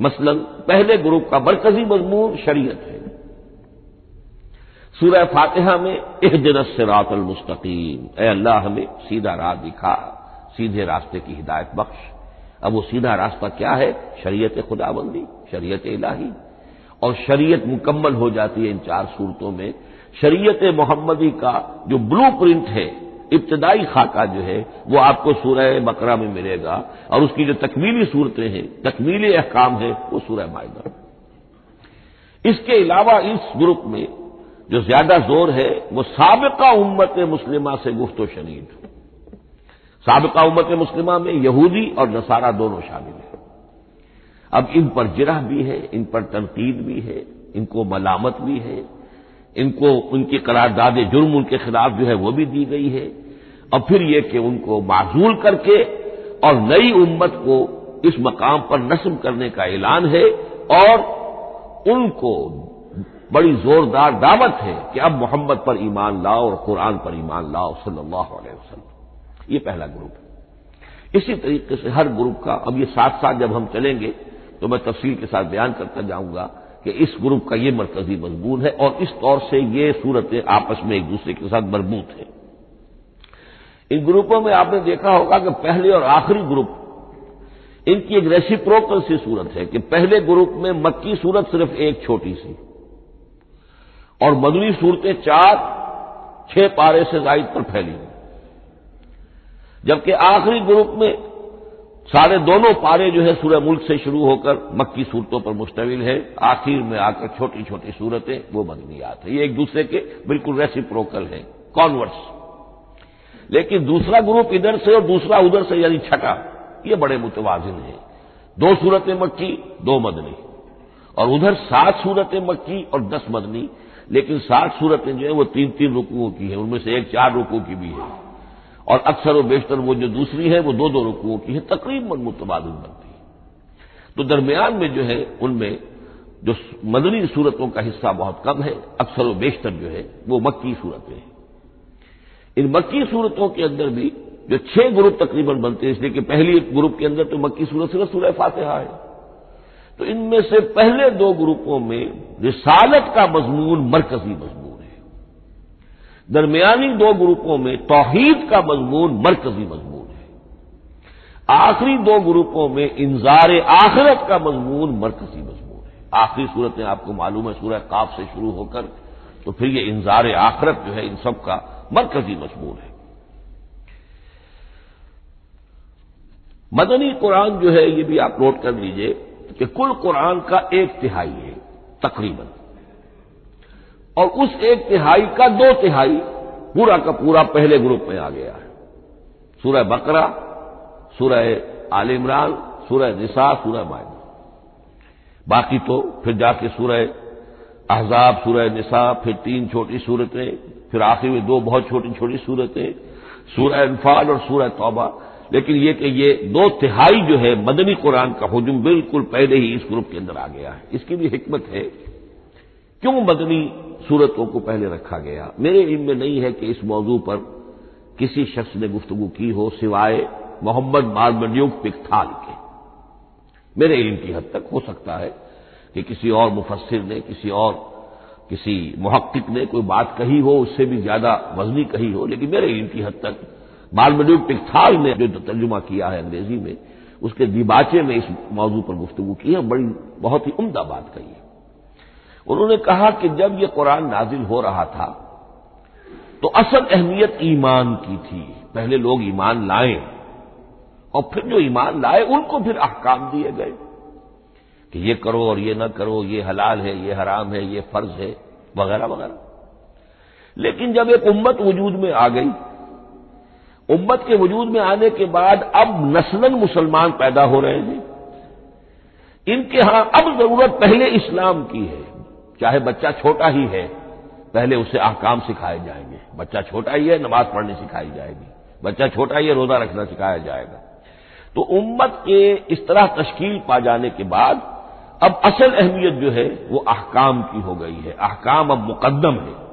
मसलन, पहले ग्रुप का मरकजी मजमून शरीयत है। सूरह फातिहा में एहजरस सिरात मुस्तकीम। ए अल्लाह, हमें सीधा राह दिखा, सीधे रास्ते की हिदायत बख्श। अब वो सीधा रास्ता क्या है? शरीयत खुदाबंदी, शरीयत इलाही। और शरीयत मुकम्मल हो जाती है इन चार सूरतों में। शरीयत मोहम्मदी का जो ब्लू प्रिंट है इब्तदाई खाका जो है, वो आपको सूरह बकरा में मिलेगा, और उसकी जो तकमीली सूरतें हैं, तकमीली अहकाम है, वो सूरह मायदा। इसके अलावा इस ग्रुप में जो ज़्यादा ज़ोर है, वो सबका उम्मत मुस्लिमा से गुफ्त शनीद। सबका उम्मत मुस्लिमा में यहूदी और नसारा दोनों शामिल है। अब इन पर जिरह भी है, इन पर तनकीद भी है, इनको मलामत भी है इनको उनकी करारदाद जुर्म उनके खिलाफ जो है वो भी दी गई है। और फिर यह कि उनको माजूल करके और नई उम्मत को इस मकाम पर नस्म करने का ऐलान है और उनको बड़ी जोरदार दावत है कि अब मोहम्मद पर ईमान लाओ और कुरान पर ईमान लाओ सल्लल्लाहु अलैहि वसल्लम। ये पहला ग्रुप है। इसी तरीके से हर ग्रुप का अब ये साथ साथ जब हम चलेंगे तो मैं तफसील के साथ बयान करता जाऊँगा कि इस ग्रुप का ये मरकजी मजमून है और इस तौर से ये सूरतें आपस में एक दूसरे के साथ मरबूत हैं। इन ग्रुपों में आपने देखा होगा कि पहले और आखिरी ग्रुप, इनकी एक रेसिप्रोकल सी सूरत है कि पहले ग्रुप में मक्की सूरत सिर्फ़ एक छोटी सी और मदनी सूरतें चार, छह पारे से जायद पर फैली। जबकि आखिरी ग्रुप में सारे दोनों पारे जो है सूर्य मुल्क से शुरू होकर मक्की सूरतों पर मुश्तमिल है। आखिर में आकर छोटी छोटी सूरतें, वो मदनियात है। ये एक दूसरे के बिल्कुल रेसिप्रोकल है। कॉन्वर्ट्स लेकिन दूसरा ग्रुप इधर से और दूसरा उधर से, यानी छठा, ये बड़े मुतवाजिन है। दो सूरतें मक्की, दो मदनी। और उधर सात सूरतें मक्की और दस मदनी। लेकिन सात सूरतें जो है, वो तीन तीन रुकुओं की है। उनमें से एक चार रुकुओं की भी है। और अक्सर व बेशतर वो जो दूसरी है, वो दो दो रुकुओं की है, तकरीबन मुतबादल बनती है। तो दरमियान में जो है, उनमें जो मदनी सूरतों का हिस्सा बहुत कम है, अक्सर व बेशतर जो है, वो मक्की सूरतें हैं। इन मक्की सूरतों के अंदर भी जो छह ग्रुप तकरीबन बनते हैं, इसलिए कि पहली ग्रुप के अंदर तो मक्की सूरत सिर्फ़ सूरह फातिहा है। तो इनमें से पहले दो ग्रुपों में रिसालत का मजमून मरकजी मजमून दरमियानी दो ग्रुपों में तोहीद का मजमून, मरकजी मजमून है। आखिरी दो ग्रुपों में इंजार आखिरत का मजमून, मरकजी मजमून है। आखिरी सूरतें आपको मालूम है, सूरह काफ से शुरू होकर तो फिर ये इंजार आखिरत जो है इन सब का मरकजी मजमून है। मदनी कुरान जो है, ये भी आप नोट कर लीजिए कि कुल कुरान का एक तिहाई है, तकरीबन। और उस एक तिहाई का दो तिहाई पूरा का पूरा पहले ग्रुप में आ गया है। सूरह बकरा, सूरह आल इमरान, सूरह निसा, सूरह मायदा। बाकी तो फिर जाके सूरह अहजाब, सूरह निसा, फिर तीन छोटी सूरतें, फिर आखिर में दो बहुत छोटी छोटी सूरतें, सूरह अनफाल और सूरह तौबा। लेकिन ये कि ये दो तिहाई जो है, मदनी कुरान का हजूम बिल्कुल पहले ही इस ग्रुप के अंदर आ गया है। इसकी भी हिकमत है क्यों मदनी सूरतों को पहले रखा गया? मेरे इल्म में नहीं है कि इस मौजू पर किसी शख्स ने गुफ्तगु की हो सिवाय मोहम्मद मालमड्यूक पिकथाल के। मेरे इल्म की हद तक हो सकता है कि किसी और मुफसर ने, किसी और, किसी मुहक्क ने कोई बात कही हो, उससे भी ज़्यादा वजनी कही हो, लेकिन मेरे इल्म की हद तक मालमड्यूक पिकथाल ने जो तर्जुमा किया है अंग्रेज़ी में, उसके दिबाचे में इस मौजू पर गुफ्तु की है, बड़ी, बहुत ही उम्दा बात कही है। उन्होंने कहा कि जब यह कुरान नाजिल हो रहा था तो असल अहमियत ईमान की थी। पहले लोग ईमान लाए, और फिर जो ईमान लाए, उनको फिर अहकाम दिए गए कि ये करो और ये न करो, ये हलाल है, ये हराम है, ये फ़र्ज़ है, वगैरह वगैरह। लेकिन जब एक उम्मत वजूद में आ गई, उम्मत के वजूद में आने के बाद अब नस्लन मुसलमान पैदा हो रहे हैं। इनके यहाँ अब ज़रूरत पहले इस्लाम की है। चाहे बच्चा छोटा ही है, पहले उसे आकाम सिखाए जाएँगे। बच्चा छोटा ही है, नमाज़ पढ़नी सिखाई जाएगी। बच्चा छोटा ही है, रोजा रखना सिखाया जाएगा। तो उम्मत के इस तरह तश्कील पा जाने के बाद, अब असल अहमियत जो है, वो अहकाम की हो गई है। अहकाम अब मुकदम है।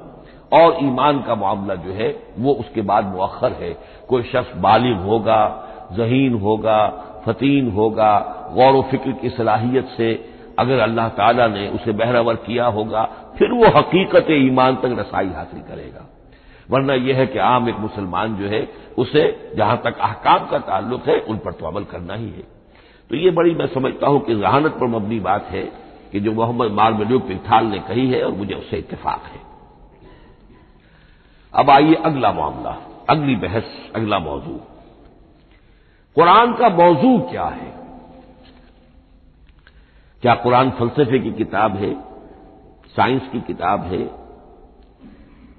और ईमान का मामला जो है, वो उसके बाद मुअखर है। कोई शख्स बालिग होगा, जहीन होगा, फतीन होगा, गौर फ़िक्र की सलाहियत से अगर अल्लाह ताला ने उसे बहरावर किया होगा, फिर वो हकीकत ईमान तक रसाई हासिल करेगा। वरना यह है कि आम एक मुसलमान जो है, उसे जहाँ तक अहकाम का ताल्लुक है, उन पर तो अमल करना ही है। तो ये बड़ी मैं समझता हूँ कि जहानत पर मबनी बात है कि जो मोहम्मद मालमल्यूक पिथाल ने कही है और मुझे उससे इतफाक है। अब आइए अगला मामला, अगली बहस, अगला मौजू। कुरान का मौजू क्या है? क्या कुरान फलसफे की किताब है? साइंस की किताब है?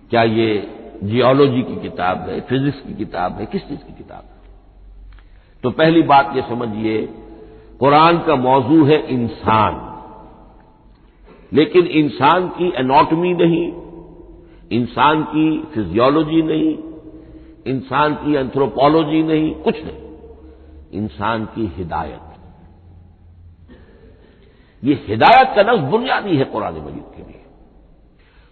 क्या ये जियोलॉजी की किताब है? फिजिक्स की किताब है? किस चीज़ की किताब है? तो पहली बात यह समझिए, कुरान का मौजू है इंसान। लेकिन इंसान की एनाटॉमी नहीं, इंसान की फिजियोलॉजी नहीं, इंसान की एंथ्रोपोलॉजी नहीं, कुछ नहीं। इंसान की हिदायत। ये हिदायत का लफ्ज बुनियादी है कुरान मजीद के लिए।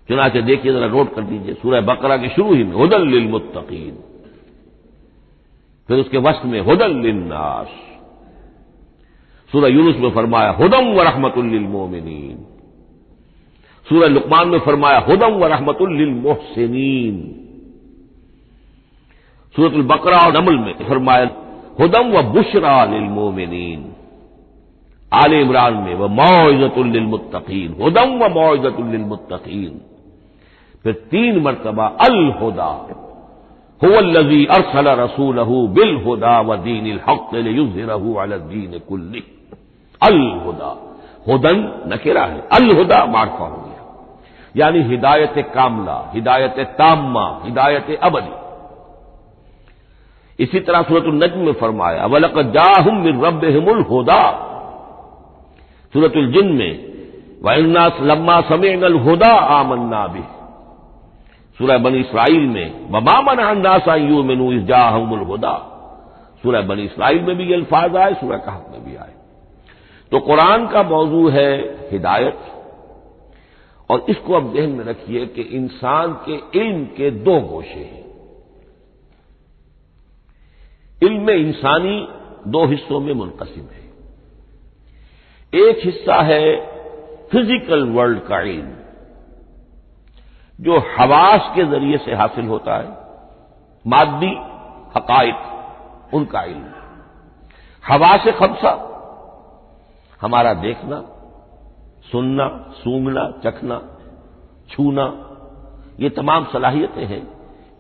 चुनाचे देखिए, जरा नोट कर दीजिए, सूरह बकरा के शुरू ही में, हुदल मुत्तकीन फिर उसके वस्त में, हुदल लिन्नास। सूरह यूनुस में फरमाया, हुदम व रहमतुल्लिलमोमिनीन सूरह लुकमान में फरमाया, हुदम व रहमतुल्लिलमोहसिनीन सूरत बकरा और नमल में फरमाया, हुदम व बुशरा लिलमोमिनीन। आल इमरान में, वह मौजतुल्लिलमुत्तकीन हुदम व मौजतुल्लिलमुत्तकीन फिर तीन मरतबा, अल हुदा, हुवल्लजी अरसल रसूल बिल हुदा व दीन हक अलदीन कुल्ली। अल हुदा, हुदन नकेरा है, अल हुदा मारफा हो गया। यानी हिदायत कामला, हिदायत ताम्मा, हिदायत अबदी। इसी तरह सूरत नज्म में फरमाया वलक जाहुम रब हिमुल हुदा। सूरत जिन में वन्ना लम्मा समय नल हुदा आमन्ना भी सूरह बनी इसराइल में बमामन अन्नासा यू मेनू इजाहमुल हुदा। सूरह बनी इसराइल में भी ये अल्फाज आए, सूरह कहफ में भी आए। तो कुरान का मौजू है हिदायत। और इसको अब ध्यान में रखिए कि इंसान के इल्म के दो गोशे हैं। इल्म इंसानी दो हिस्सों में मुंकसिम है। एक हिस्सा है फ़िज़िकल वर्ल्ड का इल्म, जो हवास के ज़रिए से हासिल होता है। मादी हकायक, उनका इल्म। हवा से खबसा हमारा देखना, सुनना, सूंघना, चखना, छूना, ये तमाम सलाहियतें हैं।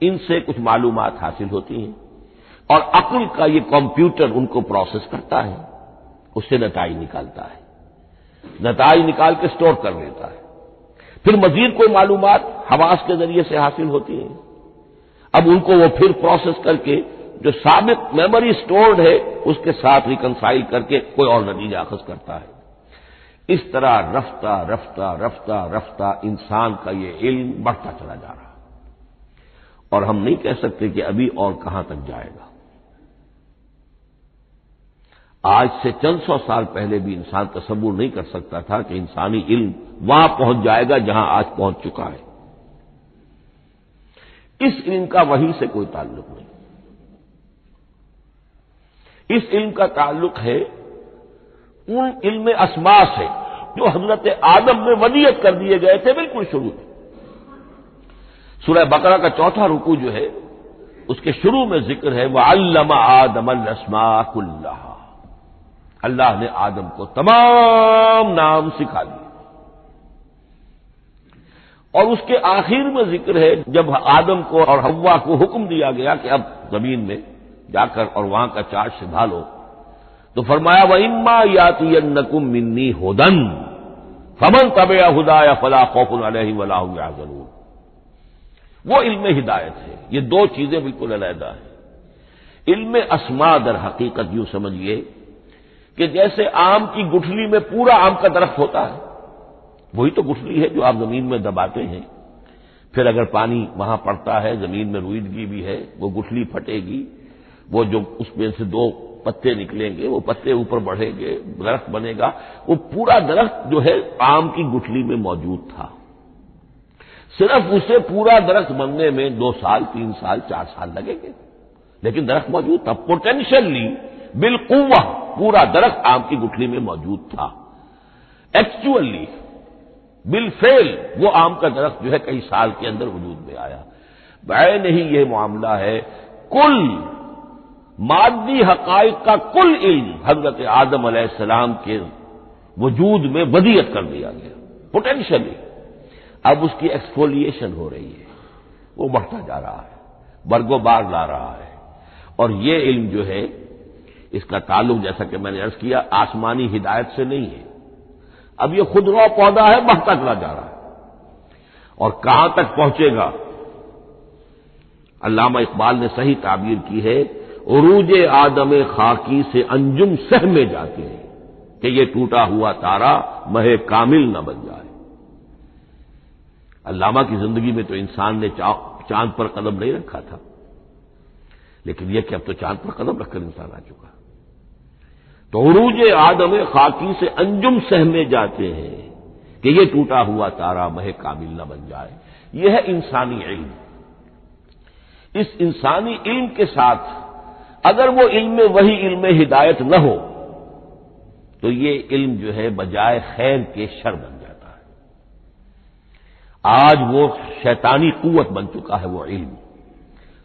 इनसे कुछ मालूम हासिल होती हैं और अक्ल का ये कंप्यूटर उनको प्रोसेस करता है। उससे नताई निकालता है। नताई निकाल के स्टोर कर लेता है। फिर मजीद कोई मालूम हवास के ज़रिए से हासिल होती है। अब उनको वो फिर प्रोसेस करके जो साबित मेमोरी स्टोर्ड है, उसके साथ रिकनसाइल करके कोई और नतीजा अखज करता है। इस तरह रफ्ता रफ्ता रफ्ता रफ्ता इंसान का ये इल्म बढ़ता चला जा रहा और हम नहीं कह सकते कि अभी और कहाँ तक जाएगा। आज से चंद सौ साल पहले भी इंसान तस्वुर नहीं कर सकता था कि इंसानी इल्म वहाँ पहुँच जाएगा जहाँ आज पहुँच चुका है। इस इल्म का वहीं से कोई ताल्लुक नहीं। इस इल्म का ताल्लुक है, उन इल्म असमा से जो हज़रत आदम में वलीयत कर दिए गए थे बिल्कुल शुरू में। सूरह बकरा का चौथा रुकू जो है, उसके शुरू में ज़िक्र है, वह अल्लमा आदम असमा कुल्ला अल्लाह ने आदम को तमाम नाम सिखा दिए। और उसके आखिर में ज़िक्र है, जब आदम को और हवा को हुक्म दिया गया कि अब ज़मीन में जाकर और वहाँ का चार्ज संभालो तो फरमाया व इम्मा याती नकुम मिन्नी होदन, फमन तबया हुदाया फला खौफुन वला ज़रूर वो इल्म हिदायत है। ये दो चीज़ें बिल्कुल अलहदा है। इल्म असमा दर हकीकत यूँ समझिए कि जैसे आम की गुठली में पूरा आम का दरख्त होता है, वही तो गुठली है जो आप ज़मीन में दबाते हैं। फिर अगर पानी वहाँ पड़ता है, ज़मीन में रुईदगी भी है, वो गुठली फटेगी, वो जो उसमें से दो पत्ते निकलेंगे, वो पत्ते ऊपर बढ़ेंगे, दरख्त बनेगा, वो पूरा दरख्त जो है आम की गुठली में मौजूद था। सिर्फ़ उसे पूरा दरख्त बनने में दो साल, तीन साल, चार साल लगेंगे। लेकिन दरख्त मौजूद था। पोटेंशियली बिलकुवा पूरा दरख्त आम की गुठली में मौजूद था। एक्चुअली बिल फेल वो आम का दरख्त जो है कई साल के अंदर वजूद में आया। वह नहीं यह मामला है, कुल मादी हकाइक का कुल इल्म हज़रत आदम सलाम के वजूद में वदियत कर दिया गया पोटेंशियली अब उसकी एक्सफोलिएशन हो रही है, वो बढ़ता जा रहा है बरगोबार ला रहा है। और ये इल्म जो है इसका ताल्लुक जैसा कि मैंने अर्ज़ किया, आसमानी हिदायत से नहीं है। अब ये खुद रो पौधा है बढ़ता चला जा रहा है। और कहाँ तक पहुंचेगा? अल्लामा इकबाल ने सही ताबीर की है उरूज आदम खाकी से अंजुम सह में जाते हैं कि ये टूटा हुआ तारा महे कामिल न बन जाए। अल्लामा की ज़िंदगी में तो इंसान ने चाँद पर कदम नहीं रखा था। लेकिन यह कि अब तो चाँद पर कदम रखकर इंसान आ चुका तो उरूज आदम खाकी से अंजुम सहमे जाते हैं कि यह टूटा हुआ तारा मह काबिल न बन जाए। यह है इंसानी इल्म। इस इंसानी इल्म के साथ अगर वो इल्म वही इल्म हिदायत न हो तो ये इल्म जो है बजाय खैर के शर बन जाता है। आज वो शैतानी कुवत बन चुका है वो इल्म।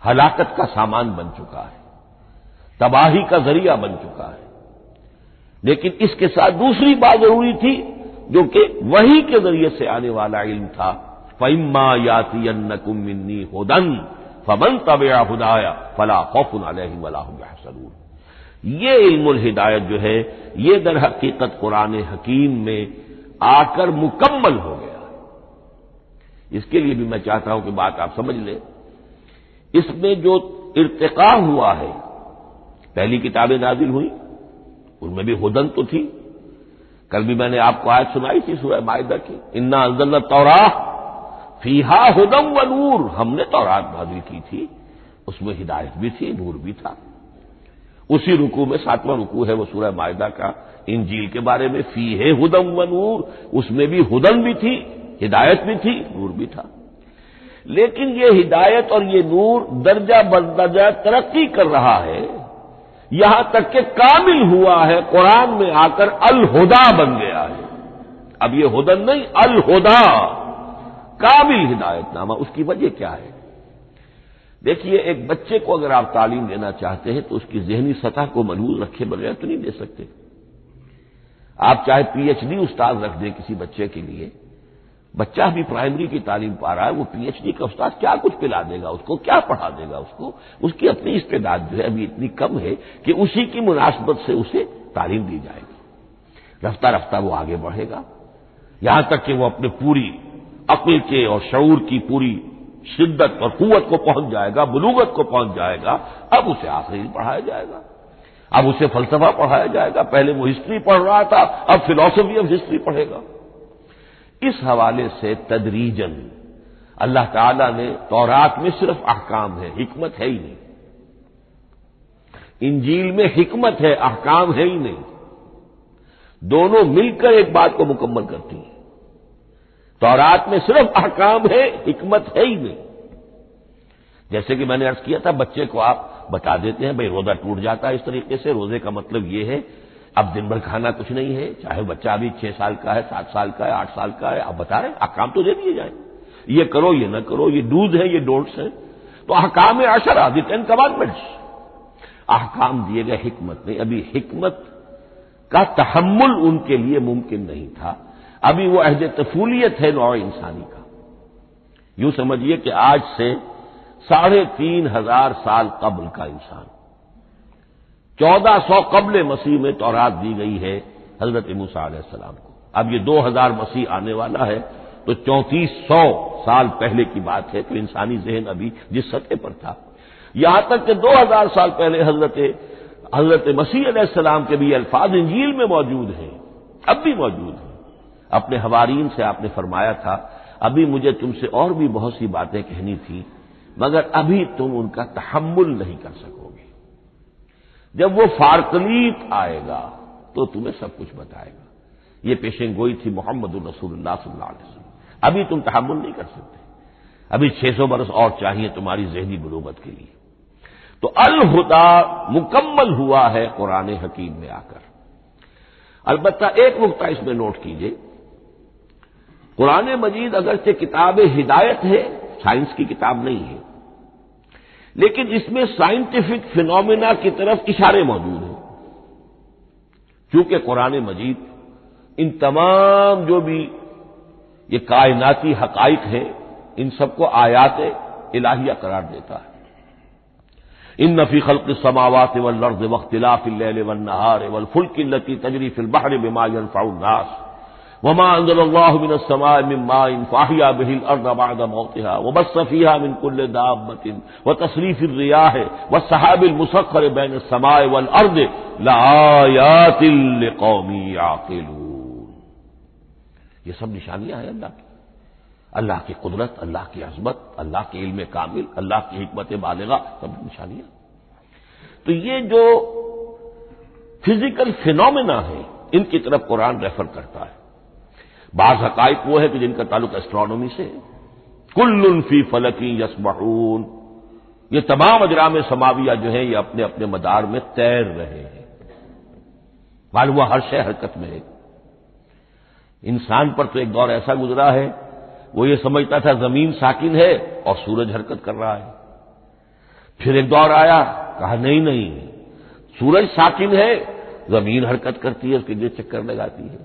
हलाकत का सामान बन चुका है। तबाही का ज़रिया बन चुका है। लेकिन इसके साथ दूसरी बात ज़रूरी थी, जो कि वही के ज़रिए से आने वाला इल्म था। फैम्मा याती होदन, फमन तबया हुदाया, फला खौफुन ये इल्मुल हिदायत जो है, ये दर हकीकत कुरान हकीम में आकर मुकम्मल हो गया इसके लिए भी मैं चाहता हूँ कि बात आप समझ लें। इसमें जो इर्तका हुआ है, पहली किताबें नाजिल हुई उनमें भी हुदन तो थी। कल भी मैंने आपको आज सुनाई थी सूर्य मायदा की। इन्ना अंजल तौरा फीहा हुदम व नूर। हमने तौरात नाजिल की थी। उसमें हिदायत भी थी, नूर भी था। उसी रुकू में, सातवां रुकू है वो सूर्य मायदा का, इंजील के बारे में फ़ी है हुदम व नूर। उसमें भी हुदन भी थी, हिदायत भी थी, नूर भी था। लेकिन ये हिदायत और ये नूर दर्जा बदर्जा तरक्की कर रहा है। यहाँ तक कि कामिल हुआ है, कुरान में आकर अल हुदा बन गया है। अब ये हुदन नहीं अल हुदा कामिल हिदायतनामा, उसकी वजह क्या है? देखिए, एक बच्चे को अगर आप तालीम देना चाहते हैं तो उसकी जहनी सतह को मलूज रखे बगैर तो नहीं दे सकते। आप चाहे पीएचडी उस्ताद रख दें किसी बच्चे के लिए बच्चा भी प्राइमरी की तालीम पा रहा है, वो पीएचडी का उस्ताद क्या कुछ पिला देगा उसको, क्या पढ़ा देगा उसको? उसकी अपनी इस्तेदाद जो है अभी इतनी कम है कि उसी की मुनासबत से उसे तालीम दी जाएगी। रफ्ता रफ्ता वो आगे बढ़ेगा। यहाँ तक कि वो अपने पूरी अक्ल के और शूर की पूरी शिद्दत और कुत को पहुँच जाएगा, बलूगत को पहुँच जाएगा, अब उसे आखिरी पढ़ाया जाएगा। अब उसे फलसफा पढ़ाया जाएगा। पहले वो हिस्ट्री पढ़ रहा था, अब फिलोसफी ऑफ़ हिस्ट्री पढ़ेगा। इस हवाले से तदरीजन। अल्लाह ताला ने तौरात में सिर्फ़ अहकाम है, हिकमत है ही नहीं। इंजील में हिकमत है, अहकाम है ही नहीं। दोनों मिलकर एक बात को मुकम्मल करती हैं। तौरात में सिर्फ़ अहकाम है, हिकमत है ही नहीं। जैसे कि मैंने अर्ज़ किया था, बच्चे को आप बता देते हैं, भाई, रोजा टूट जाता है। इस तरीके से रोज़े का मतलब यह है अब दिन भर खाना कुछ नहीं है, चाहे बच्चा अभी छह साल का है, सात साल का है, आठ साल का है, आप बता रहे अहकाम तो दे दिए जाए। ये करो, ये न करो, ये डूज है, ये डोंट्स है। तो अहकाम अशरा दी टेन कमांडमेंट्स अहकाम दिए गए हिकमत नहीं, अभी हिकमत का तहमुल उनके लिए मुमकिन नहीं था। अभी वो अहद तफूलियत है नौ इंसानी का। यूँ समझिए कि आज से साढ़े तीन हज़ार साल कबल का इंसान। चौदह सौ कबल मसीह में तौरात दी गई है हज़रत मूसा सलाम को। अब ये दो हज़ार मसीह आने वाला है तो चौंतीस सौ साल पहले की बात है तो इंसानी जहन अभी जिस सतह पर था। यहाँ तक कि दो हज़ार साल पहले हज़रत हज़रत मसीह सलाम के भी अल्फाज इंजील में मौजूद हैं, अब भी मौजूद हैं। अपने हवारीन से आपने फरमाया था, अभी मुझे तुमसे और भी बहुत सी बातें कहनी थी, मगर अभी तुम उनका तहमुल नहीं कर सकोगे। जब वो फारकलीत आएगा तो तुम्हें सब कुछ बताएगा। ये पेशें गोई थी मोहम्मद रसूलुल्लाह सल्लल्लाहु अभी तुम तहमुल नहीं कर सकते। अभी 600 बरस और चाहिए तुम्हारी जहनी बलोगत के लिए। तो अलहुदा मुकम्मल हुआ है कुरान हकीम में आकर। अलबत्ता एक नुकता इसमें नोट कीजिए। कुरान मजीद अगरचे किताब हिदायत है, साइंस की किताब नहीं है। लेकिन इसमें साइंटिफिक फिनोमिना की तरफ़ इशारे मौजूद हैं। चूँकि कुरान मजीद इन तमाम जो भी ये कायनाती हकाइक हैं, इन सबको आयात इलाहिया करार देता है। इन नफी खल खल्क समावात वर्ज वख्तिलाफिल वन्नहार वल फुल्किल्लती तजरी फिल बहर बिमायन फाउन्नास वमा अंदरमिन समा इन फाहिया बिहिल अर्द बाद मौतिहा व बसफिया मिन कुल्ल दाबतिन व तसरीफ रिया है व सहाबिल मुसखर बैन समाए वल अर्द लायातिल कौमी आकिलून ये सब निशानियाँ हैं अल्लाह की। अल्लाह की कुदरत, अल्लाह की अजमत, अल्लाह के इल्म कामिल, अल्लाह की हमत बालगा, सब निशानियाँ। तो ये जो फ़िज़िकल फिनोमिना है, इनकी तरफ़ कुरान रेफर करता है। बाज हकाइक वो है कि जिनका ताल्लुक एस्ट्रोनॉमी से कुल्लुन फ़ी फलकी यसमहून। ये तमाम अजराम समाविया जो है, ये अपने अपने मदार में तैर रहे हैं। मालूम हुआ हर शय हरकत में है इंसान पर तो एक दौर ऐसा गुजरा है, वो ये समझता था ज़मीन साकिन है और सूरज हरकत कर रहा है। फिर एक दौर आया, कहा, नहीं नहीं, सूरज साकिन है, ज़मीन हरकत करती है, उसके लिए चक्कर लगाती है।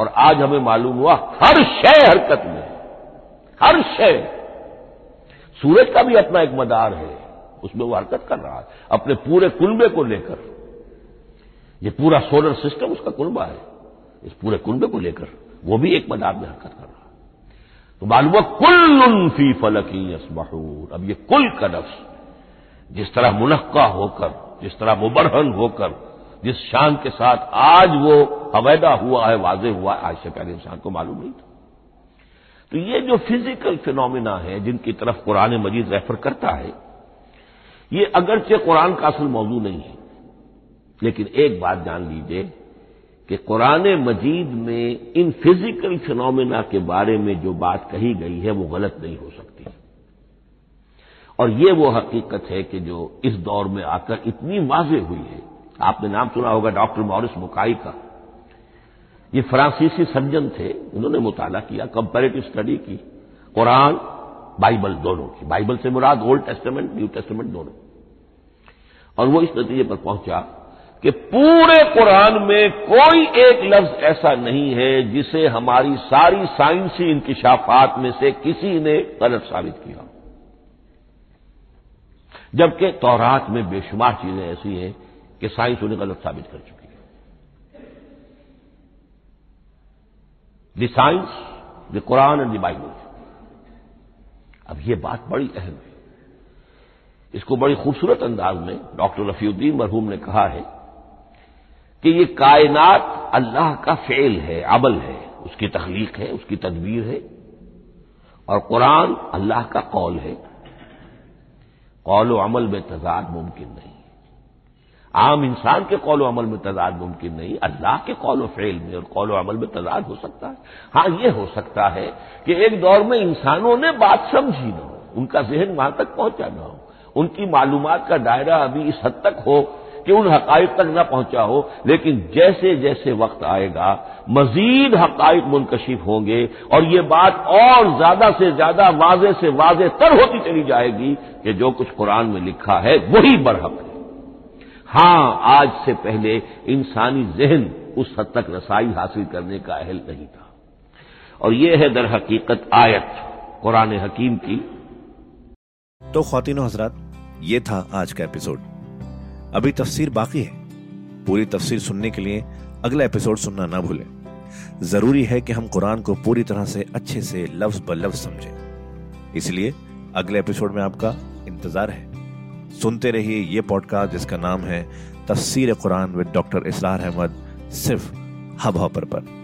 और आज हमें मालूम हुआ हर शय हरकत में, हर शय। सूरज का भी अपना एक मदार है, उसमें वो हरकत कर रहा है, अपने पूरे कुलबे को लेकर। ये पूरा सोलर सिस्टम उसका कुलबा है, इस पूरे कुलबे को लेकर, वो भी एक मदार में हरकत कर रहा है। तो मालूम हुआ कुल फ़ी फलकी यसमहूर अब ये कुल का नफ्स, जिस तरह मुनक्का होकर, जिस तरह मुबरहन होकर जिस शान के साथ आज वो अवैदा हुआ है वाजे हुआ है, आज से पहले इंसान को मालूम नहीं था। तो ये जो फ़िज़िकल फिनोमिना है, जिनकी तरफ़ कुरान मजीद रेफर करता है, ये अगरचे कुरान का असल मौजू नहीं है। लेकिन एक बात जान लीजिए कि कुरान मजीद में इन फ़िज़िकल फिनोमिना के बारे में जो बात कही गई है, वो गलत नहीं हो सकती। और ये वो हकीकत है कि जो इस दौर में आकर इतनी वाजे हुई है आपने नाम सुना होगा डॉक्टर मॉरिस मुकाई का। ये फ्रांसीसी सर्जन थे, उन्होंने मुताला किया कंपेरेटिव स्टडी की। कुरान, बाइबल दोनों की। बाइबल से मुराद ओल्ड टेस्टमेंट न्यू टेस्टमेंट दोनों। और वो इस नतीजे पर पहुँचा कि पूरे कुरान में कोई एक लफ्ज ऐसा नहीं है जिसे हमारी सारी साइंसी इंकशाफात में से किसी ने गलत साबित किया। जबकि तौरात में बेशुमार चीज़ें ऐसी हैं कि साइंस उन्हें गलत साबित कर चुकी है। The science the Quran and the Bible अब यह बात बड़ी अहम है। इसको बड़ी खूबसूरत अंदाज में डॉक्टर रफीउद्दीन मरहूम ने कहा है कि ये कायनात अल्लाह का फेल है, अमल है, उसकी तखलीक है, उसकी तदबीर है। और कुरान अल्लाह का कौल है। कौल अमल में तजाद मुमकिन नहीं। आम इंसान के कौलो अमल में तजाद मुमकिन नहीं, अल्लाह के कौलो फेल में और कौलो अमल में तजाद हो सकता है। हाँ ये हो सकता है कि एक दौर में इंसानों ने बात समझी ना हो, उनका जहन वहाँ तक पहुँचा ना हो, उनकी मालूम का दायरा अभी इस हद तक हो कि उन हकाइक तक न पहुँचा हो, लेकिन जैसे जैसे वक्त आएगा, मजीद हकाइक मुनकशिफ होंगे और ये बात और ज़्यादा से ज़्यादा वाजे से वाजे तर होती चली जाएगी कि जो कुछ कुरान में लिखा है, वही बरहक है। हाँ, आज से पहले इंसानी जहन उस हद तक रसाई हासिल करने का अहल नहीं था। और यह है दर हकीकत आयत, कुरान हकीम की। तो खातिन हजरात, ये था आज का एपिसोड। अभी तफसीर बाकी है। पूरी तफसीर सुनने के लिए अगला एपिसोड सुनना ना भूलें। ज़रूरी है कि हम कुरान को पूरी तरह से अच्छे से लफ्ज ब लफ्ज समझें। इसलिए अगले एपिसोड में आपका इंतज़ार है। सुनते रहिए ये पॉडकास्ट जिसका नाम है Tafsir Quran with doctor Israr Ahmad सिर्फ़ हब हॉपर पर।